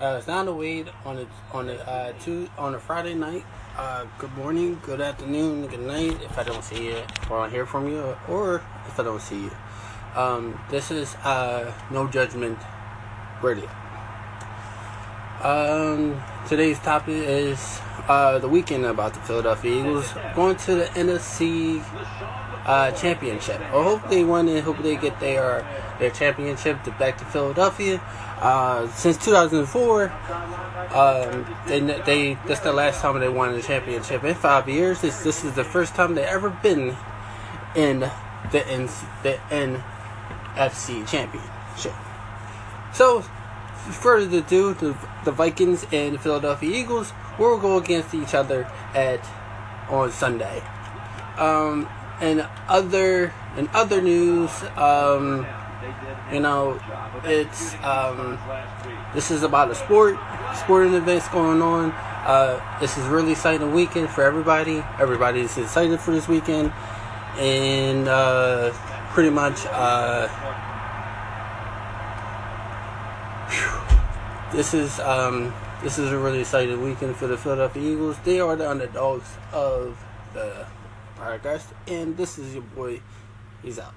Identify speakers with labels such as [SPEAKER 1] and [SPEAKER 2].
[SPEAKER 1] Uh, it's down the Wade on a on a uh, two on a Friday night. Uh, good morning, good afternoon, good night. If I don't see you or I hear from you, or if I don't see you, um, this is uh, no judgment radio. Um, today's topic is uh, the weekend about the Philadelphia Eagles going to the NFC uh, championship. I hope they win and hope they get their their championship to back to Philadelphia. Uh, since 2004, um, they they that's the last time they won the championship in five years. This this is the first time they ever been in the N, the NFC championship. So, further ado, the the Vikings and Philadelphia Eagles will go against each other at on Sunday. Um, and other in other news, um, you know, it's um, this is about a sport, sporting events going on. Uh, this is really exciting weekend for everybody. Everybody's excited for this weekend, and uh, pretty much uh, this is um, this is a really exciting weekend for the Philadelphia Eagles. They are the underdogs of the podcast, and this is your boy. He's out.